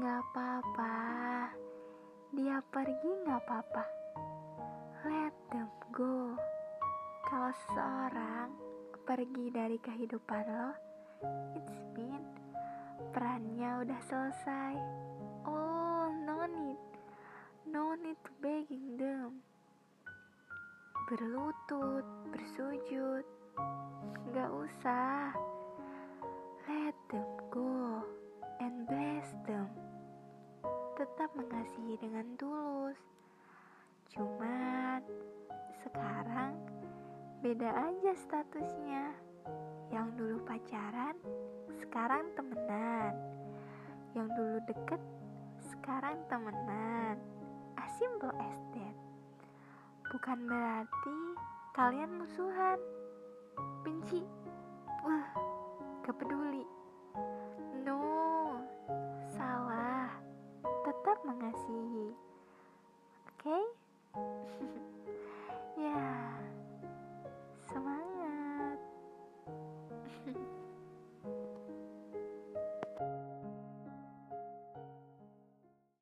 Gak apa-apa, dia pergi gak apa-apa. Let them go. Kalau seseorang pergi dari kehidupan lo, it's mean perannya udah selesai. Oh, no need, no need to begging them. Berlutut, bersujud, gak usah. Tetap mengasihi dengan tulus. Cuman sekarang beda aja statusnya. Yang dulu pacaran, sekarang temenan. Yang dulu deket, sekarang temenan. As simple as that. Bukan berarti kalian musuhan, benci, wah, gak peduli.